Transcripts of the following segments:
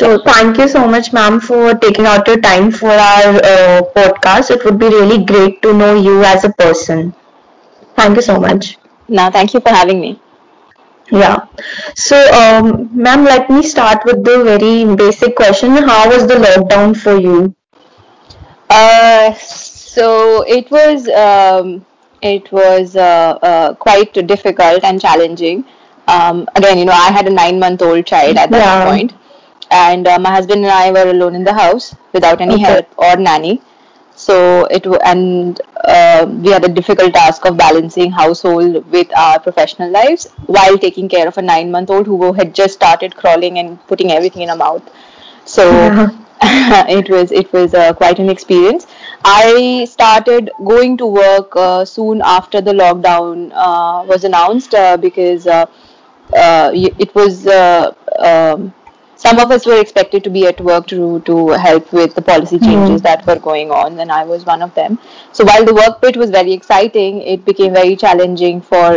So thank you so much, ma'am, for taking out your time for our uh, podcast. It would be really great to know you as a person. Thank you so much. Now, thank you for having me. Yeah. So, um, ma'am, let me start with the very basic question. How was the lockdown for you? Uh, so it was um, it was uh, uh, quite difficult and challenging. Um, again, you know, I had a nine-month-old child at that yeah. point, and uh, my husband and I were alone in the house without any okay. help or nanny. So it and uh, we had a difficult task of balancing household with our professional lives while taking care of a nine-month-old who had just started crawling and putting everything in her mouth. So. Yeah. it was it was uh, quite an experience. I started going to work uh, soon after the lockdown uh, was announced uh, because uh, uh, it was um, some of us were expected to be at work to to help with the policy hmm. changes mm. that were going on, and I was one of them. So while the work bit was very exciting, it became very challenging for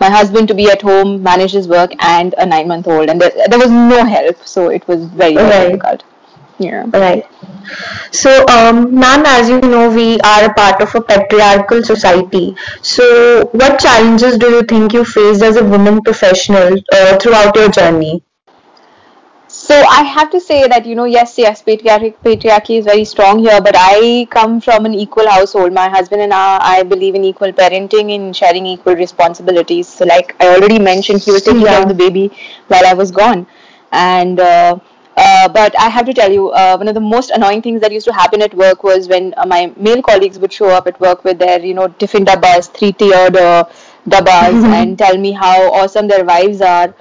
my husband to be at home, manage his work, and a nine month old, and there, there was no help, so it was very, very difficult. Yeah. Right. So, um, ma'am, as you know, we are a part of a patriarchal society. So, what challenges do you think you faced as a woman professional uh, throughout your journey? So I have to say that you know yes yes patriarchy, patriarchy is very strong here, but I come from an equal household. My husband and I, I believe in equal parenting in sharing equal responsibilities. So like I already mentioned, he was taking yeah. care of the baby while I was gone, and uh, uh, but I have to tell you, uh, one of the most annoying things that used to happen at work was when uh, my male colleagues would show up at work with their, you know, tiffin dabbas, three-tiered uh, dabbas, mm-hmm. and tell me how awesome their wives are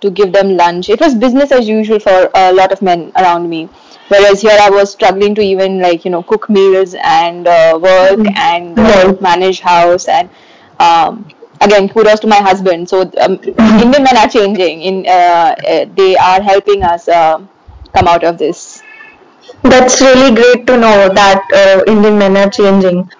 to give them lunch. It was business as usual for a lot of men around me. Whereas here I was struggling to even like you know cook meals and uh, work mm-hmm. and uh, manage house and um, again kudos to my husband. So um, Indian men are changing. In uh, uh they are helping us uh, come out of this. That's really great to know that uh, Indian men are changing.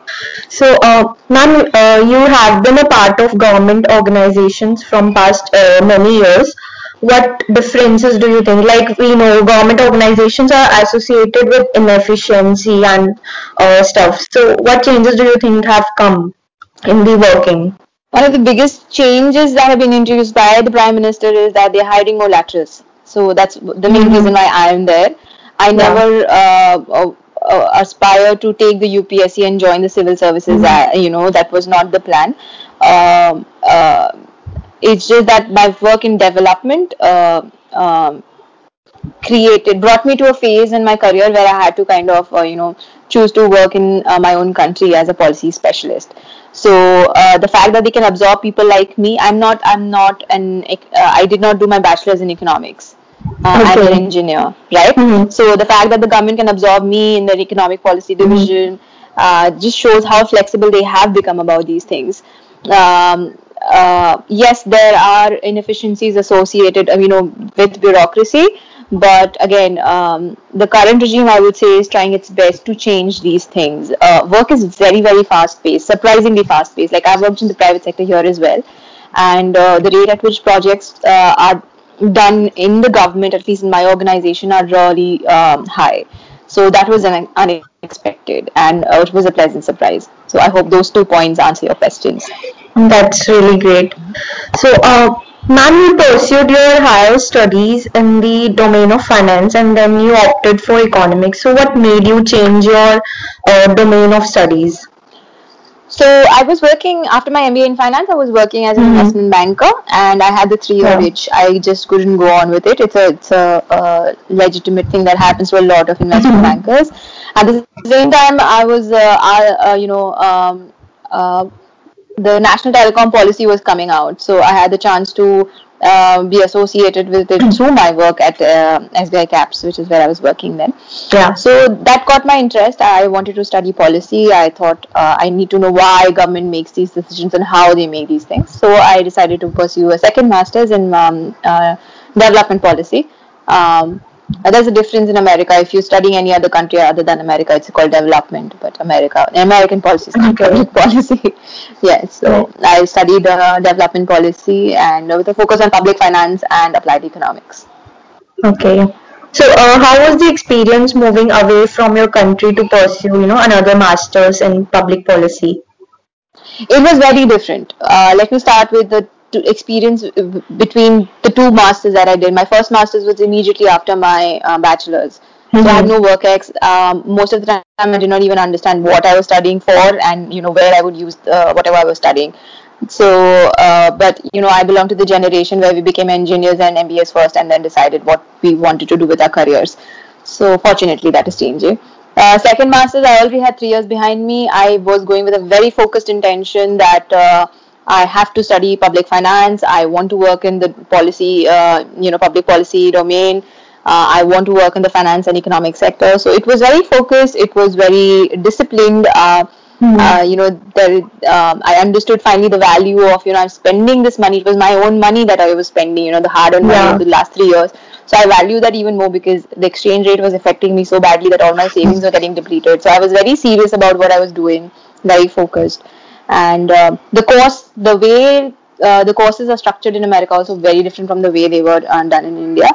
So, uh, ma'am, uh, you have been a part of government organizations from past uh, many years. What differences do you think? Like we know, government organizations are associated with inefficiency and uh, stuff. So, what changes do you think have come in the working? One of the biggest changes that have been introduced by the Prime Minister is that they're hiring more lecturers. So that's the main mm-hmm. reason why I am there. I yeah. never uh, uh, uh aspire to take the UPSC and join the civil services. Mm-hmm. Uh, you know that was not the plan. Um, uh, it's just that my work in development uh, um, created brought me to a phase in my career where I had to kind of you know choose to work in my own country as a policy specialist. So uh, the fact that they can absorb people like me, I'm not, I'm not an, uh, I did not do my bachelor's in economics uh, okay. I'm an engineer, right? Mm-hmm. So the fact that the government can absorb me in their economic policy mm-hmm. division mm-hmm. uh, just shows how flexible they have become about these things. Um, uh, yes, there are inefficiencies associated, uh, you know, with bureaucracy, but again, um, the current regime, I would say, is trying its best to change these things. Uh, work is very, very fast paced, surprisingly fast paced. Like I've worked in the private sector here as well, and uh, the rate at which projects uh, are done in the government, at least in my organization, are really um, high. So that was an unexpected and uh, it was a pleasant surprise. So I hope those two points answer your questions. That's really great. So, uh, ma'am, you pursued your higher studies in the domain of finance and then you opted for economics. So, what made you change your uh, domain of studies? So I was working after my MBA in finance. I was working as an mm-hmm. investment banker, and I had the three year yeah. which I just couldn't go on with it. It's a it's a, a legitimate thing that happens to a lot of investment mm-hmm. bankers. At the same time, I was uh, I, uh, you know um, uh, the national telecom policy was coming out, so I had the chance to uh, be associated with it through my work at uh, SBI Caps, which is where I was working then. Yeah. So that caught my interest. I wanted to study policy. I thought uh, I need to know why government makes these decisions and how they make these things. So I decided to pursue a second master's in um, uh, development policy. Um, uh, there's a difference in America. If you study any other country other than America, it's called development. But America, American policy is not public policy. yes. So I studied uh, development policy and with a focus on public finance and applied economics. Okay. So, uh, how was the experience moving away from your country to pursue, you know, another master's in public policy? It was very different. Uh, let me start with the experience between the two masters that I did. My first master's was immediately after my uh, bachelor's. Mm-hmm. So I had no work ex. Um, most of the time, I did not even understand what I was studying for, and you know where I would use uh, whatever I was studying. So, uh, but you know, I belong to the generation where we became engineers and MBAs first, and then decided what we wanted to do with our careers. So, fortunately, that is changing. Uh, second masters, I already had three years behind me. I was going with a very focused intention that uh, I have to study public finance. I want to work in the policy, uh, you know, public policy domain. Uh, I want to work in the finance and economic sector. So it was very focused. It was very disciplined. Uh, mm-hmm. Uh, you know, there, um, I understood finally the value of you know I'm spending this money. It was my own money that I was spending. You know, the hard-earned yeah. money of the last three years. So I value that even more because the exchange rate was affecting me so badly that all my savings were getting depleted. So I was very serious about what I was doing, very focused and uh, the course the way uh, the courses are structured in America also very different from the way they were uh, done in India.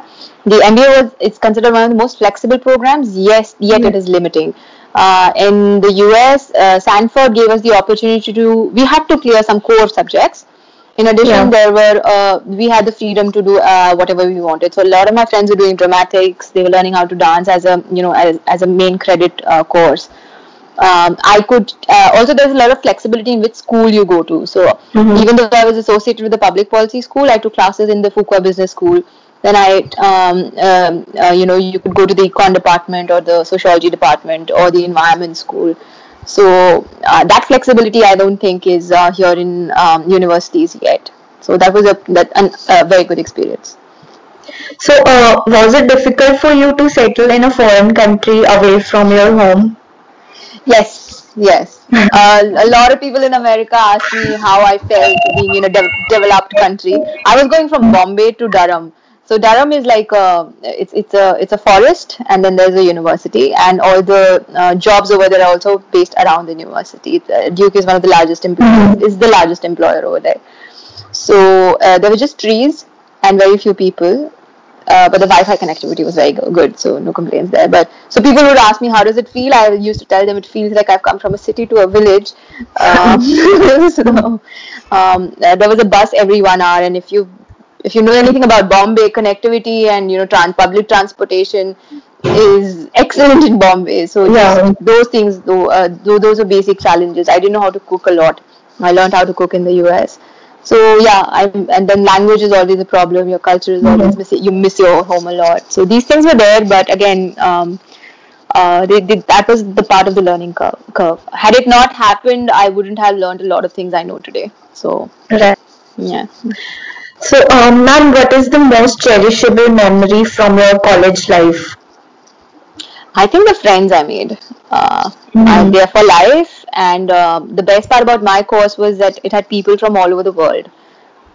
The MBA was it's considered one of the most flexible programs. Yes, yet mm-hmm. it is limiting. Uh, in the US, uh, Sanford gave us the opportunity to we had to clear some core subjects. In addition, yeah. there were uh, we had the freedom to do uh, whatever we wanted. So a lot of my friends were doing dramatics. They were learning how to dance as a you know as, as a main credit course um, I could uh, also there's a lot of flexibility in which school you go to. So mm-hmm. even though I was associated with the public policy school, I took classes in the Fuqua Business School. Then I, um, um, uh, you know, you could go to the econ department or the sociology department or the environment school. So uh, that flexibility, I don't think, is uh, here in um, universities yet. So that was a that an, a very good experience. So uh, was it difficult for you to settle in a foreign country away from your home? Yes, yes. uh, a lot of people in America ask me how I felt being in a de- developed country. I was going from Bombay to Durham. So Durham is like a it's it's a it's a forest, and then there's a university, and all the uh, jobs over there are also based around the university. Duke is one of the largest employers, is the largest employer over there. So uh, there were just trees and very few people, uh, but the Wi-Fi connectivity was very good, so no complaints there. But so people would ask me, how does it feel? I used to tell them it feels like I've come from a city to a village. Um, so, um, uh, there was a bus every one hour, and if you if you know anything about Bombay, connectivity and you know trans- public transportation is excellent in Bombay. So yeah. those things, though, uh, those are basic challenges. I didn't know how to cook a lot. I learned how to cook in the US. So yeah, I'm, and then language is always a problem. Your culture is always mm-hmm. miss you miss your home a lot. So these things were there, but again, um, uh, they, they, that was the part of the learning curve, curve. Had it not happened, I wouldn't have learned a lot of things I know today. So right. yeah. So, um, ma'am, what is the most cherishable memory from your college life? I think the friends I made. Uh, mm-hmm. they're for life, and uh, the best part about my course was that it had people from all over the world.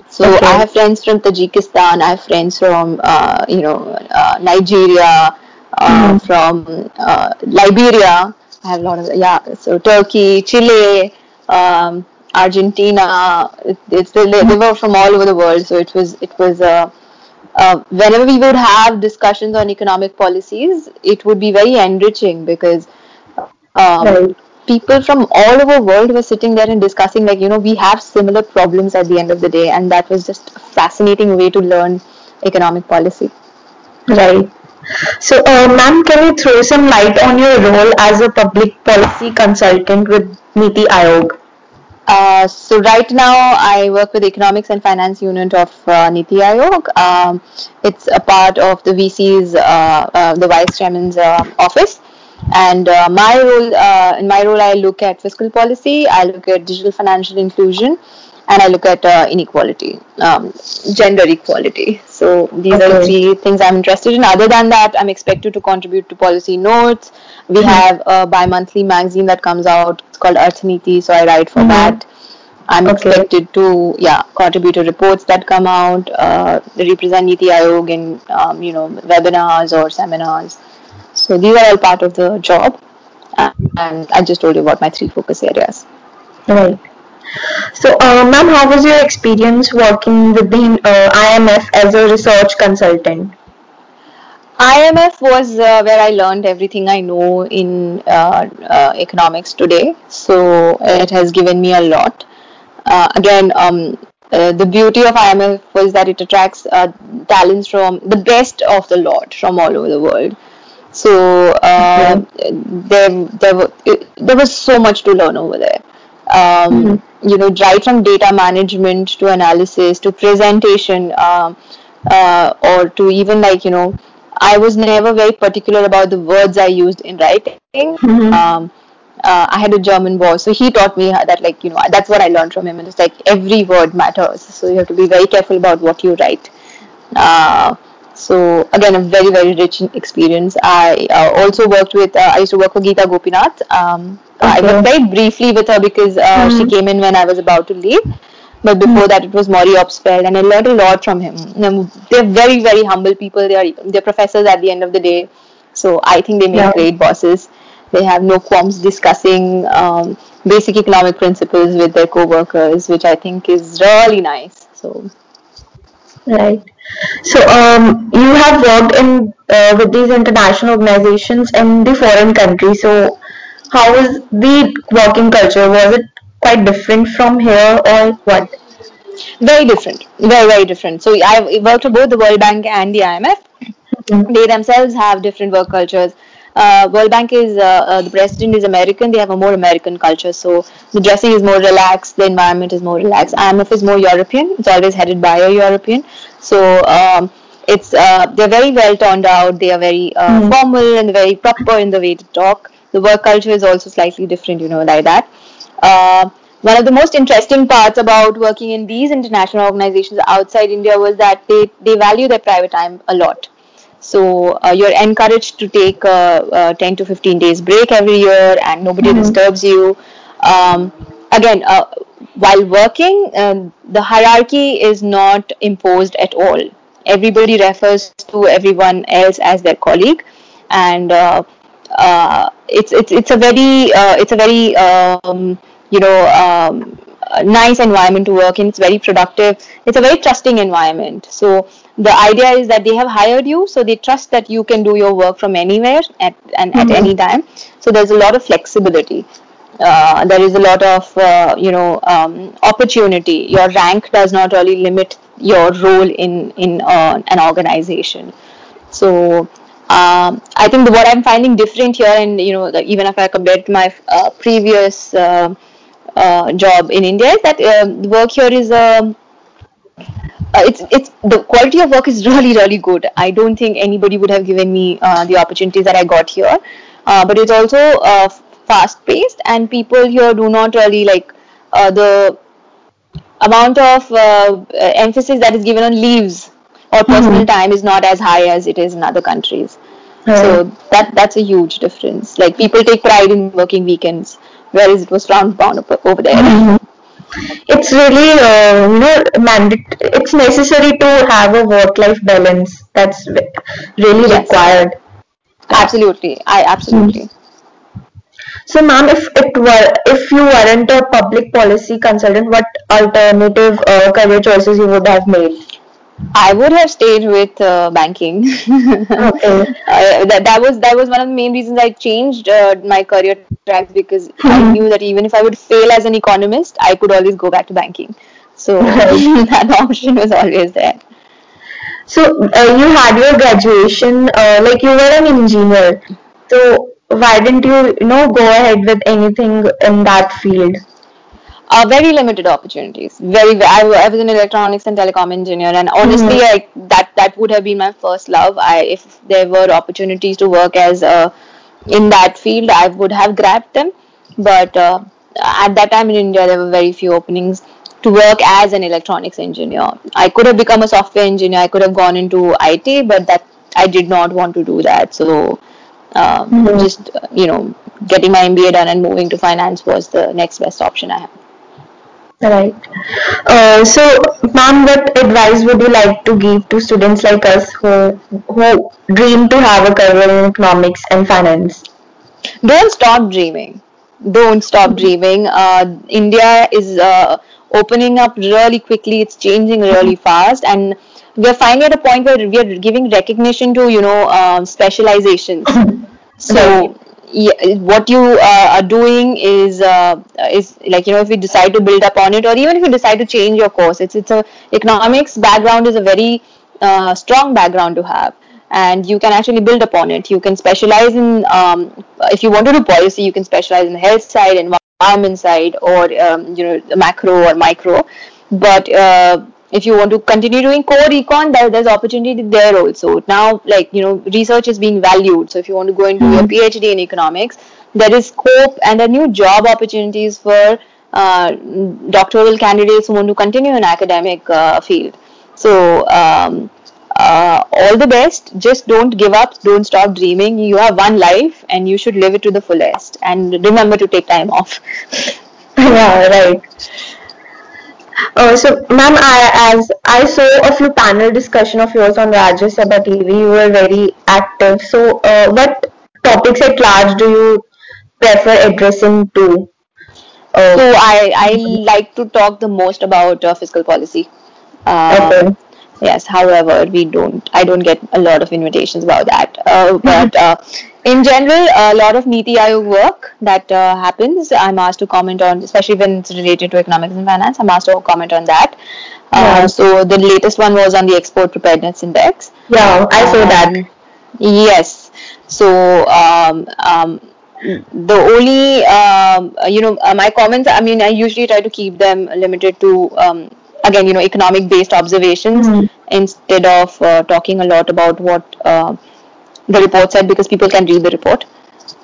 So okay. I have friends from Tajikistan. I have friends from uh, you know uh, Nigeria, uh, mm-hmm. from uh, Liberia. I have a lot of yeah. So Turkey, Chile, um, Argentina. It, it's they, they were from all over the world. So it was it was uh, whenever we would have discussions on economic policies, it would be very enriching because um, right. people from all over the world were sitting there and discussing, like, you know, we have similar problems at the end of the day, and that was just a fascinating way to learn economic policy. Right. So, uh, ma'am, can you throw some light on your role as a public policy consultant with Niti Aayog? Uh, so right now I work with the economics and finance unit of uh, Niti Aayog. Um, it's a part of the VC's, uh, uh, the vice chairman's uh, office. And uh, my role, in my role, I look at fiscal policy, I look at digital financial inclusion, and I look at inequality, um, gender equality. So these okay. are the three things I'm interested in. Other than that, I'm expected to contribute to policy notes. We mm-hmm. have a bi-monthly magazine that comes out it's called Arthaniti, so I write for mm-hmm. that. I'm okay. expected to yeah contribute to reports that come out, uh, represent Niti Aayog in um, you know webinars or seminars. So these are all part of the job, and I just told you about my three focus areas. Right. So, uh, ma'am, how was your experience working with the uh, IMF as a research consultant? IMF was uh, where I learned everything I know in uh, uh, economics today. So it has given me a lot. Uh, again, um, uh, the beauty of IMF was that it attracts uh, talents from the best of the lot from all over the world. So okay. there, there, it, there was so much to learn over there. Um, mm-hmm. You know, right from data management to analysis to presentation, um, or to even like you know I was never very particular about the words I used in writing. Mm-hmm. Um, uh, I had a German boss, so he taught me that, like, you know, that's what I learned from him. And it's like every word matters, so you have to be very careful about what you write. Uh, so again, a very very rich experience. I uh, also worked with. Uh, I used to work for Geeta Gopinath. Um, okay. I worked very briefly with her because mm-hmm. she came in when I was about to leave. But before that, it was Maury Obstfeld, and I learned a lot from him. They're very, very humble people. They are they're professors at the end of the day, so I think they make yeah. great bosses. They have no qualms discussing um, basic economic principles with their co-workers, which I think is really nice. So, right. So, um, you have worked in uh, with these international organizations in the foreign countries. So, how was the working culture? Was it quite different from here or what? Very different, very very different. So I worked for both the World Bank and the IMF. Mm-hmm. They themselves have different work cultures. Uh, World Bank is uh, uh, the president is American. They have a more American culture, so the dressing is more relaxed. The environment is more relaxed. IMF is more European. It's always headed by a European. So um, it's uh, they're very well turned out. They are very mm-hmm. formal and very proper in the way to talk. The work culture is also slightly different, you know, like that. One of the most interesting parts about working in these international organizations outside India was that they, they value their private time a lot. So uh, you're encouraged to take a, a, 10 to 15 days break every year and nobody mm-hmm. disturbs you. Um, again, uh, while working, um, the hierarchy is not imposed at all. Everybody refers to everyone else as their colleague, and uh, uh, it's it's it's a very uh, it's a very um, you know um, nice environment to work in. It's very productive. It's a very trusting environment. So the idea is that they have hired you, so they trust that you can do your work from anywhere at and mm-hmm. at any time. So there's a lot of flexibility. Uh, there is a lot of uh, you know um, opportunity. Your rank does not really limit your role in in uh, an organization. So um, I think what I'm finding different here, and you know, even if I compare it to my uh, previous uh, uh, job in India, is that the work here is um, uh, it's it's the quality of work is really really good. I don't think anybody would have given me uh, the opportunities that I got here, uh, but it's also fast paced, and people here do not really like the amount of emphasis that is given on leaves or personal mm-hmm. time is not as high as it is in other countries. So that that's a huge difference. Like people take pride in working weekends, whereas it was frowned upon over there. Mm-hmm. It's really uh, you know mandate. It's necessary to have a work-life balance. That's really yes. required. Absolutely, I absolutely. Mm-hmm. So, ma'am, if it were if you weren't a public policy consultant, what alternative uh, career choices you would have made? I would have stayed with uh, banking. okay. Uh, that, that was that was one of the main reasons I changed uh, my career tracks because mm-hmm. I knew that even if I would fail as an economist, I could always go back to banking. So that option was always there. So uh, you had your graduation, uh, like you were an engineer. So why didn't you, you know, go ahead with anything in that field? Uh, very limited opportunities. Very, I, I, was an electronics and telecom engineer, and honestly, mm-hmm. I, that that would have been my first love. I, if there were opportunities to work as a, in that field, I would have grabbed them. But uh, at that time in India, there were very few openings to work as an electronics engineer. I could have become a software engineer. I could have gone into IT, but that I did not want to do that. So. Um, mm-hmm. Just you know, getting my MBA done and moving to finance was the next best option I had. Right. Uh, so, ma'am, what advice would you like to give to students like us who who dream to have a career in economics and finance? Don't stop dreaming. Don't stop dreaming. Uh, India is uh, opening up really quickly. It's changing really fast, and we are finally at a point where we are giving recognition to you know um, specializations. so yeah, what you uh, are doing is uh, is like you know if you decide to build upon it, or even if you decide to change your course, it's it's a economics background is a very uh, strong background to have and you can actually build upon it. You can specialize in, um, if you want to do policy, you can specialize in the health side, environment side, or um, you know macro or micro. But uh, if you want to continue doing core econ, there, there's opportunity there also. Now, like you know, research is being valued. So if you want to go and do mm-hmm. your PhD in economics, there is scope and there are new job opportunities for uh, doctoral candidates who want to continue in academic uh, field. So um, uh, all the best. Just don't give up. Don't stop dreaming. You have one life and you should live it to the fullest. And remember to take time off. yeah, right. Uh, so, ma'am, I, as I saw a few panel discussion of yours on Rajya Sabha TV, you were very active. So, uh, what topics at large do you prefer addressing to? Uh, so, I, I like to talk the most about uh, fiscal policy. Uh, okay yes however we don't i don't get a lot of invitations about that uh, but uh, in general a lot of niti aayog work that uh, happens i'm asked to comment on especially when it's related to economics and finance i'm asked to comment on that uh, yeah. so the latest one was on the export preparedness index yeah i saw um, that yes so um, um, the only um, you know uh, my comments i mean i usually try to keep them limited to um, again you know economic based observations mm-hmm. instead of uh, talking a lot about what uh, the report said because people can read the report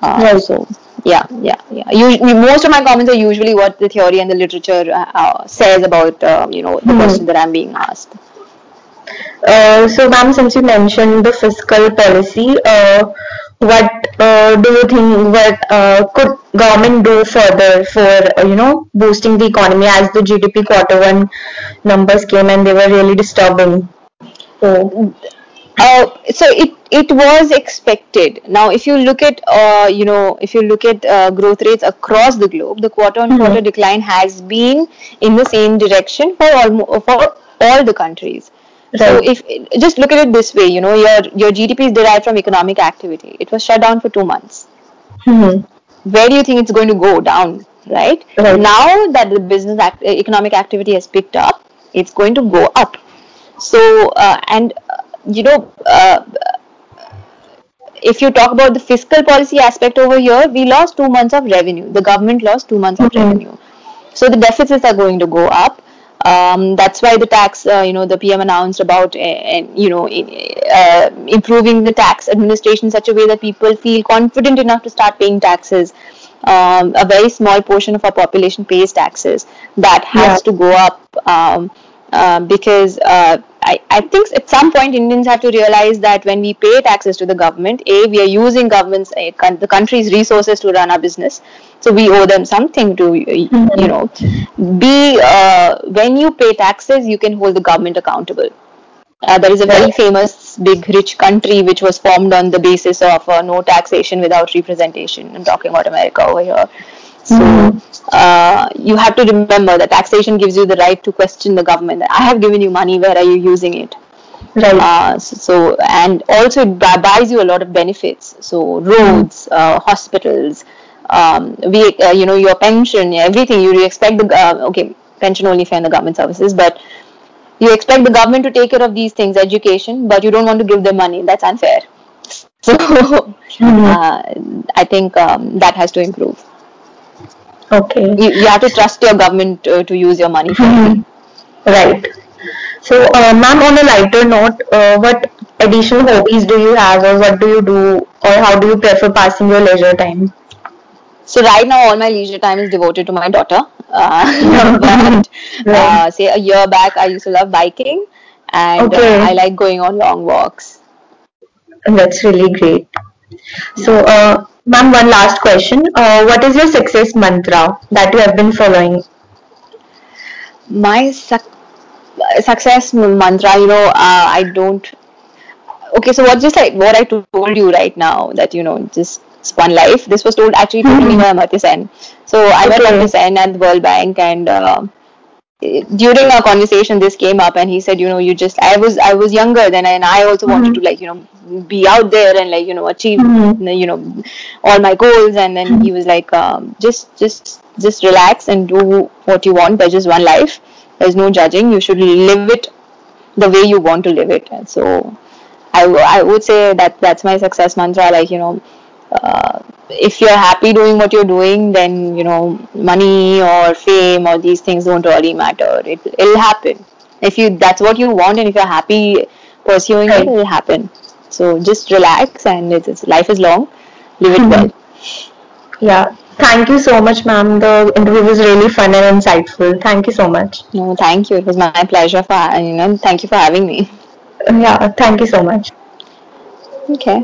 uh, right. so yeah yeah yeah most of my comments are usually what the theory and the literature uh, uh, says about uh, you know the mm-hmm. question that i'm being asked so ma'am since you mentioned the fiscal policy what uh, do you think what uh, could government do further for uh, you know boosting the economy as the GDP quarter one numbers came and they were really disturbing so uh, so it it was expected now if you look at uh, you know if you look at uh, growth rates across the globe the quarter on quarter mm-hmm. decline has been in the same direction for all for all the countries so if just look at it this way, you know, your your GDP is derived from economic activity. It was shut down for two months. Mm-hmm. Where do you think it's going to go down? Right? right. Now that the business act- economic activity has picked up, it's going to go up. So uh, and uh, you know. Uh, if you talk about the fiscal policy aspect over here, we lost two months of revenue. The government lost two months mm-hmm. of revenue. So the deficits are going to go up. Um, that's why the tax, uh, you know, the PM announced about, uh, you know, uh, improving the tax administration in such a way that people feel confident enough to start paying taxes. Um, a very small portion of our population pays taxes. That has yeah. to go up um, uh, because uh, I, I think at some point Indians have to realize that when we pay taxes to the government, A, we are using government's, uh, the country's resources to run our business. So we owe them something to, mm-hmm. you know. B, uh, when you pay taxes, you can hold the government accountable. Uh, there is a very famous big rich country which was formed on the basis of uh, no taxation without representation. I'm talking about America over here. So mm-hmm. uh, you have to remember that taxation gives you the right to question the government. I have given you money. Where are you using it? Right. Uh, so, so, and also it buys you a lot of benefits. So roads, uh, hospitals, um, we, uh, you know, your pension, everything. You expect the uh, okay pension only for the government services, but you expect the government to take care of these things, education, but you don't want to give them money. That's unfair. So mm-hmm. Uh, I think um, that has to improve. Okay. You, you have to trust your government uh, to use your money. Mm-hmm. Right. So, uh, ma'am, on a lighter note, uh, what additional hobbies do you have, or what do you do, or how do you prefer passing your leisure time? So right now, all my leisure time is devoted to my daughter. Uh, but, uh, say a year back, I used to love biking, and uh, okay. I like going on long walks. That's really great. So, uh, Ma'am, one last question. Uh, what is your success mantra that you have been following? My su- success mantra, you know, uh, I don't. Okay, so what just like what I told you right now that you know just one life. This was told actually mm-hmm. me by Amartya Sen. So I okay. met Amartya Sen and the World Bank, and uh, during our conversation this came up and he said you know you just i was i was younger then and i also wanted to mm-hmm. like you know be out there and like you know achieve mm-hmm. you know all my goals. And then he mm-hmm. was like um, just just just relax and do what you want. There's just one life. There's no judging. You should live it the way you want to live it. And so I, I would say that that's my success mantra. Like you know uh, if you're happy doing what you're doing, then you know money or fame or these things don't really matter. It it'll happen. If you that's what you want, and if you're happy pursuing it, it'll happen. So just relax, and it's, it's life is long. Live it well. Yeah. Thank you so much, ma'am. The interview was really fun and insightful. Thank you so much. No, thank you. It was my pleasure for you know. Thank you for having me. Yeah. Thank you so much. Okay.